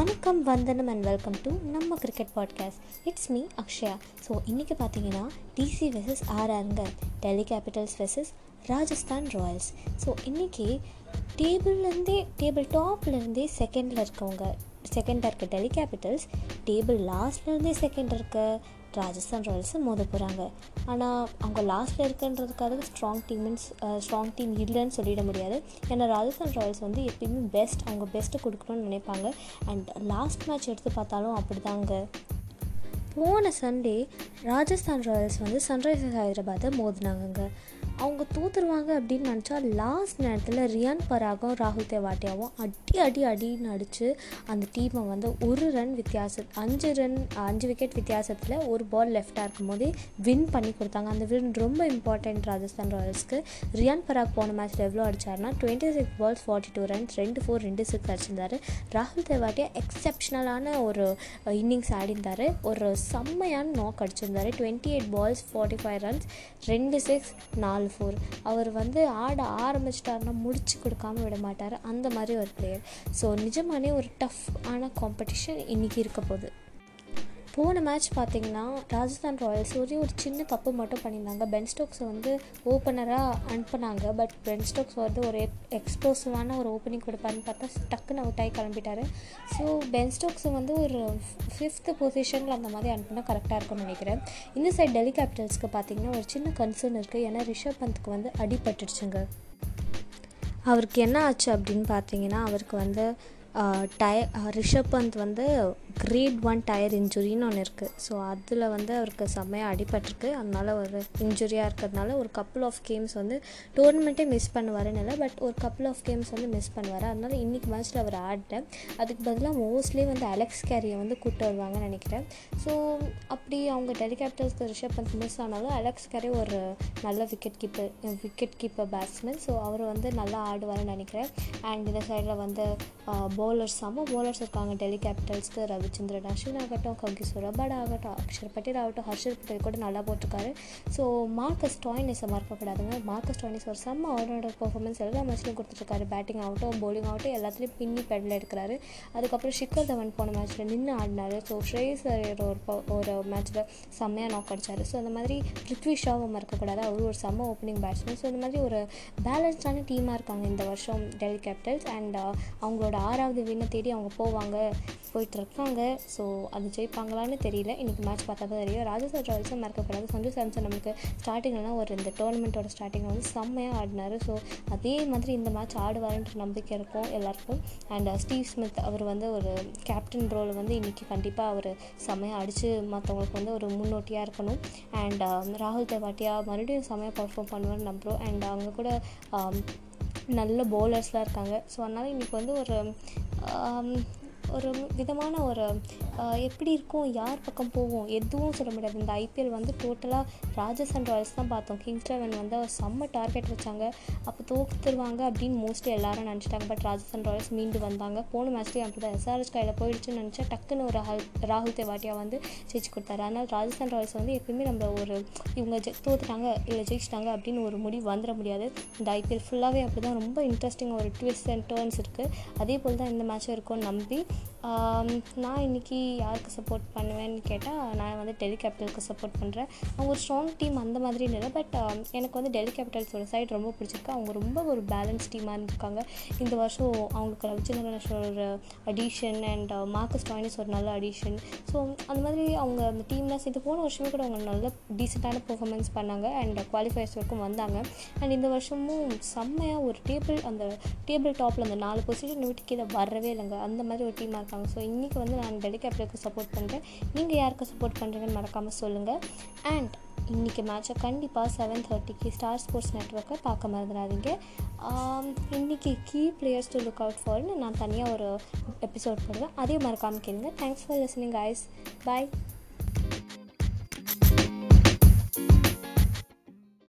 வணக்கம் வந்தனம் and welcome to நம்ம cricket podcast it's me Akshaya so இன்றைக்கி பார்த்தீங்கன்னா DC versus ஆர்ஆருங்க Delhi Capitals versus Rajasthan Royals so இன்றைக்கி டேபிள்லேருந்தே டேபிள் டாப்லேருந்தே செகண்டில் இருக்கவங்க செகண்டாக இருக்க டெல்லி கேபிட்டல்ஸ் டேபிள் லாஸ்ட்லேருந்தே செகண்ட் இருக்க. ராஜஸ்தான் ராயல்ஸை மோத போகிறாங்க ஆனால் அவங்க லாஸ்ட்டில் இருக்குன்றதுக்காக ஸ்ட்ராங் டீம்ஸ் ஸ்ட்ராங் டீம் இல்லைன்னு சொல்லிட முடியாது. ஏன்னா ராஜஸ்தான் ராயல்ஸ் வந்து எப்பயுமே பெஸ்ட் அவங்க பெஸ்ட்டு கொடுக்கணும்னு நினைப்பாங்க. அண்ட் லாஸ்ட் மேட்ச் எடுத்து பார்த்தாலும் அப்படி தாங்க போன சண்டே ராஜஸ்தான் ராயல்ஸ் வந்து சன்ரைசர்ஸ் ஹைதராபாத்தை மோதினாங்கங்க. அவங்க தூத்துருவாங்க அப்படின்னு நினச்சா லாஸ்ட் நேரத்தில் ரியான் பராகும் ராகுல் தேவாட்டியாவும் அடி அடி அடின்னு அடித்து அந்த டீமை வந்து ஒரு ரன் வித்தியாச அஞ்சு ரன் அஞ்சு விக்கெட் வித்தியாசத்தில் ஒரு பால் லெஃப்டாக இருக்கும் போதே வின் பண்ணி கொடுத்தாங்க. அந்த வின் ரொம்ப இம்பார்ட்டண்ட் ராஜஸ்தான் ராயல்ஸ்க்கு ரியான் பராக் போன மேட்ச்சில் எவ்வளோ அடித்தார்னா twenty six balls forty two runs ரெண்டு ஃபோர் ரெண்டு சிக்ஸ் அடிச்சிருந்தார். ராகுல் தேவாட்டியா எக்ஸப்ஷனலான ஒரு இன்னிங்ஸ் ஆடிந்தார் ஒரு செம்மையான knock அடிச்சிருந்தார். Twenty eight balls forty five runs ரெண்டு சிக்ஸ் நாலு ஃபோர் அவர் வந்து ஆட ஆரம்பிச்சிட்டாருன்னா முடிச்சு கொடுக்காம விட மாட்டார். அந்த மாதிரி ஒரு பிளேயர் ஸோ நிஜமானே ஒரு டஃப் ஆன காம்படிஷன் இன்றைக்கி இருக்க போகுது. போன மேட்ச் பார்த்தீங்கன்னா ராஜஸ்தான் ராயல்ஸ் ஒரே ஒரு சின்ன தப்பு மட்டும் பண்ணியிருந்தாங்க. பென் ஸ்டோக்ஸை வந்து ஓப்பனராக அனுப்புனாங்க. பட் பென் ஸ்டோக்ஸ் வந்து ஒரு எக்ஸ்ப்ளோசிவான ஒரு ஓப்பனிங் கொடுப்பாருன்னு பார்த்தா டக்குன்னு அவுட் ஆகி கிளம்பிட்டாரு. ஸோ பென் ஸ்டோக்ஸை வந்து ஒரு ஃபிஃப்த்து பொசிஷனில் அந்த மாதிரி அனுப்புனா கரெக்டாக இருக்கும்னு நினைக்கிறேன். இந்த சைட் டெல்லி கேபிட்டல்ஸ்க்கு பார்த்தீங்கன்னா ஒரு சின்ன கன்சர்ன் இருக்குது ஏன்னா ரிஷப் பந்த்க்கு வந்து அடிபட்டுடுச்சுங்க அவருக்கு என்ன ஆச்சு அப்படின்னு பார்த்தீங்கன்னா அவருக்கு வந்து டய ரிஷப் பந்த் வந்து கிரேட் ஒன் டயர் இன்ஜுரின்னு ஒன்று இருக்குது ஸோ அதில் வந்து அவருக்கு செம்மையாக அடிபட்டிருக்கு. அதனால் ஒரு இன்ஜுரியாக இருக்கிறதுனால ஒரு கப்புள் ஆஃப் கேம்ஸ் வந்து டோர்னமெண்ட்டே மிஸ் பண்ணுவாருன்னு இல்லை பட் ஒரு கப்புள் ஆஃப் கேம்ஸ் வந்து மிஸ் பண்ணுவார். அதனால் இன்றைக்கி மேட்ச்சில் அவர் ஆடிட்டேன். அதுக்கு பதிலாக மோஸ்ட்லி வந்து அலெக்ஸ் கேரியை வந்து கூப்பிட்டு வருவாங்கன்னு நினைக்கிறேன். ஸோ அப்படி அவங்க டெலி கேபிட்டல்ஸ்க்கு ரிஷப் பந்த் மிஸ் ஆனாலும் அலெக்ஸ் கேரி ஒரு நல்ல wicket keeper wicket keeper batsman so அவர் வந்து நல்லா ஆடுவார்னு நினைக்கிறேன். அண்ட் இந்த சைடில் வந்து பவுலர்ஸ் செம்ம பவுலர்ஸ் இருக்காங்க. டெல்லி கேபிட்டல்ஸ்க்கு ரவிச்சந்திரன் அஸ்வின் ஆகட்டும் ககிசோர் ரபாட் ஆகட்டும் அக்ஷர் பட்டேல் ஆகட்டும் ஹர்ஷர் பட்டேல் கூட நல்லா போட்டிருக்காரு. ஸோ மார்க்கஸ் டாய்னிஸை மறக்கக்கூடாதுங்க மார்க்கஸ் டாய்னிஸ் ஒரு செம்ம ஆல்ரவுண்டர் பர்ஃபார்மன்ஸ் எல்லா மேட்ச்லையும் கொடுத்துருக்காரு பேட்டிங் ஆகட்டும் பவுலிங் ஆகட்டும் எல்லாத்துலேயும் பின்னி பெடல் எடுக்கிறாரு. அதுக்கப்புறம் ஷிக்கர் தவன் போன மேட்ச்சில் நின்று ஆடினார். ஸோ ஸ்ரேயஸ் ஒரு ஒரு மேட்ச்சில் செம்மையாக நாக் அடித்தார் ஸோ அந்த மாதிரி பிருத்வி ஷாவை மறக்கக்கூடாது. அவர் ஒரு செம்ம ஓப்பனிங் பேட்ஸ்மேன் ஸோ இந்த மாதிரி ஒரு பேலன்ஸ்டான டீமாக இருக்காங்க இந்த வருஷம் டெல்லி கேபிட்டல்ஸ் அண்ட் அவங்களோட ஆறாவது வின்னை தேடி அவங்க போவாங்க போயிட்டுருக்காங்க. ஸோ அது ஜெயிப்பாங்களான்னு தெரியல. இன்றைக்கி மேட்ச் பார்த்தா தான் தெரியும். ராஜஸ்தான் ராயல்ஸும் மறக்கப்படாது. சஞ்சு சாம்சன் நமக்கு ஸ்டார்டிங்லாம் ஒரு இந்த டோர்னமெண்ட்டோட ஸ்டார்டிங்கில் வந்து செம்மையாக ஆடினார். ஸோ அதே மாதிரி இந்த மேட்ச் ஆடுவாருன்ற நம்பிக்கை இருக்கும் எல்லாருக்கும். அண்ட் ஸ்டீவ் ஸ்மித் அவர் வந்து ஒரு கேப்டன் ரோல் வந்து இன்றைக்கி கண்டிப்பாக அவர் செம்மையாக அடித்து மற்றவங்களுக்கு வந்து ஒரு முன்னோட்டியாக இருக்கணும். அண்ட் uh, ராகுல் தேவாட்டியா மறுபடியும் செம்மையாக பர்ஃபார்ம் பண்ணுவேன்னு நம்புகிறோம் அண்ட் அவங்க கூட um, நல்ல பவுலர்ஸ்லாம் இருக்காங்க. ஸோ அதனால் இன்றைக்கி வந்து ஒரு ஒரு விதமான ஒரு எப்படி இருக்கும் யார் பக்கம் போவோம் எதுவும் சொல்ல முடியாது. இந்த ஐபிஎல் வந்து டோட்டலாக ராஜஸ்தான் ராயல்ஸ் தான் பார்த்தோம். கிங்ஸ் லெவன் வந்து செம்ம டார்கெட் வச்சாங்க. அப்போ தோக்குத்துருவாங்க அப்படின்னு மோஸ்ட்லி எல்லாரும் நினச்சிட்டாங்க. பட் ராஜஸ்தான் ராயல்ஸ் மீண்டு வந்தாங்க. போன மேட்ச்லேயும் அப்படி தான். எஸ்ஆர்எஸ் கையில் போயிடுச்சுன்னு நினச்சா டக்குன்னு ஒரு ராகுல் தேவாட்டியாக வந்து ஜெயிச்சு கொடுத்தாரு. அதனால் ராஜஸ்தான் ராயல்ஸ் வந்து எப்பயுமே நம்ம ஒரு இவங்க ஜெ தோத்துட்டாங்க இல்லை ஜெயிச்சிட்டாங்க அப்படின்னு ஒரு முடிவு வந்துட முடியாது. இந்த ஐபிஎல் ஃபுல்லாகவே அப்படி தான் ரொம்ப இன்ட்ரெஸ்டிங் ஒரு ட்விஸ்ட் அண்ட் டேர்ன்ஸ் இருக்குது அதே போல் தான் இந்த மேட்சும் இருக்கும்னு நம்பி நான் இன்றைக்கி யாருக்கு சப்போர்ட் பண்ணுவேன்னு கேட்டால் நான் வந்து டெல்லி கேபிட்டலுக்கு சப்போர்ட் பண்ணுறேன் அவங்க ஒரு ஸ்ட்ராங் டீம் அந்த மாதிரி இல்லை பட் எனக்கு வந்து டெல்லி கேபிட்டல்ஸோட சைட் ரொம்ப பிடிச்சிருக்கு. அவங்க ரொம்ப ஒரு பேலன்ஸ் டீமாக இருந்திருக்காங்க. இந்த வருஷம் அவங்களுக்கு ரவிச்சந்திரன் ஒரு அடிஷன் அண்ட் மார்க்கஸ் டாயினிஸ் ஒரு நல்ல அடிஷன் ஸோ அந்த மாதிரி அவங்க அந்த டீம்லாம் சேர்ந்து போன வருஷமே கூட அவங்க நல்ல டீசெண்டான பர்ஃபார்மன்ஸ் பண்ணாங்க அண்ட் குவாலிஃபயர்ஸ் வரைக்கும் வந்தாங்க. அண்ட் இந்த வருஷமும் செம்மையாக ஒரு டேபிள் அந்த டேபிள் டாப்பில் அந்த நாலு பொசிஷன் விட்டு கீழே வரவே இல்லைங்க. அந்த மாதிரி ஒரு டீமாக இருக்காங்க. ஸோ இன்றைக்கி வந்து நான் டெல்லி கேபிட்டலுக்கு சப்போர்ட் பண்ணுறேன் நீங்கள் யாருக்கு சப்போர்ட் பண்ணுறீங்கன்னு மறக்காமல் சொல்லுங்கள் அண்ட் இன்றைக்கி மேட்சை கண்டிப்பாக செவன் தேர்ட்டிக்கு ஸ்டார் ஸ்போர்ட்ஸ் நெட்ஒர்க்கை பார்க்க மறந்துடாதீங்க. இன்றைக்கி key players to look out ஃபார்னு நான் தனியாக ஒரு எபிசோட் போடுவேன். அதையும் மறக்காமல் கேளுங்க. தேங்க்ஸ் ஃபார் லிசனிங் ஐஸ் பாய்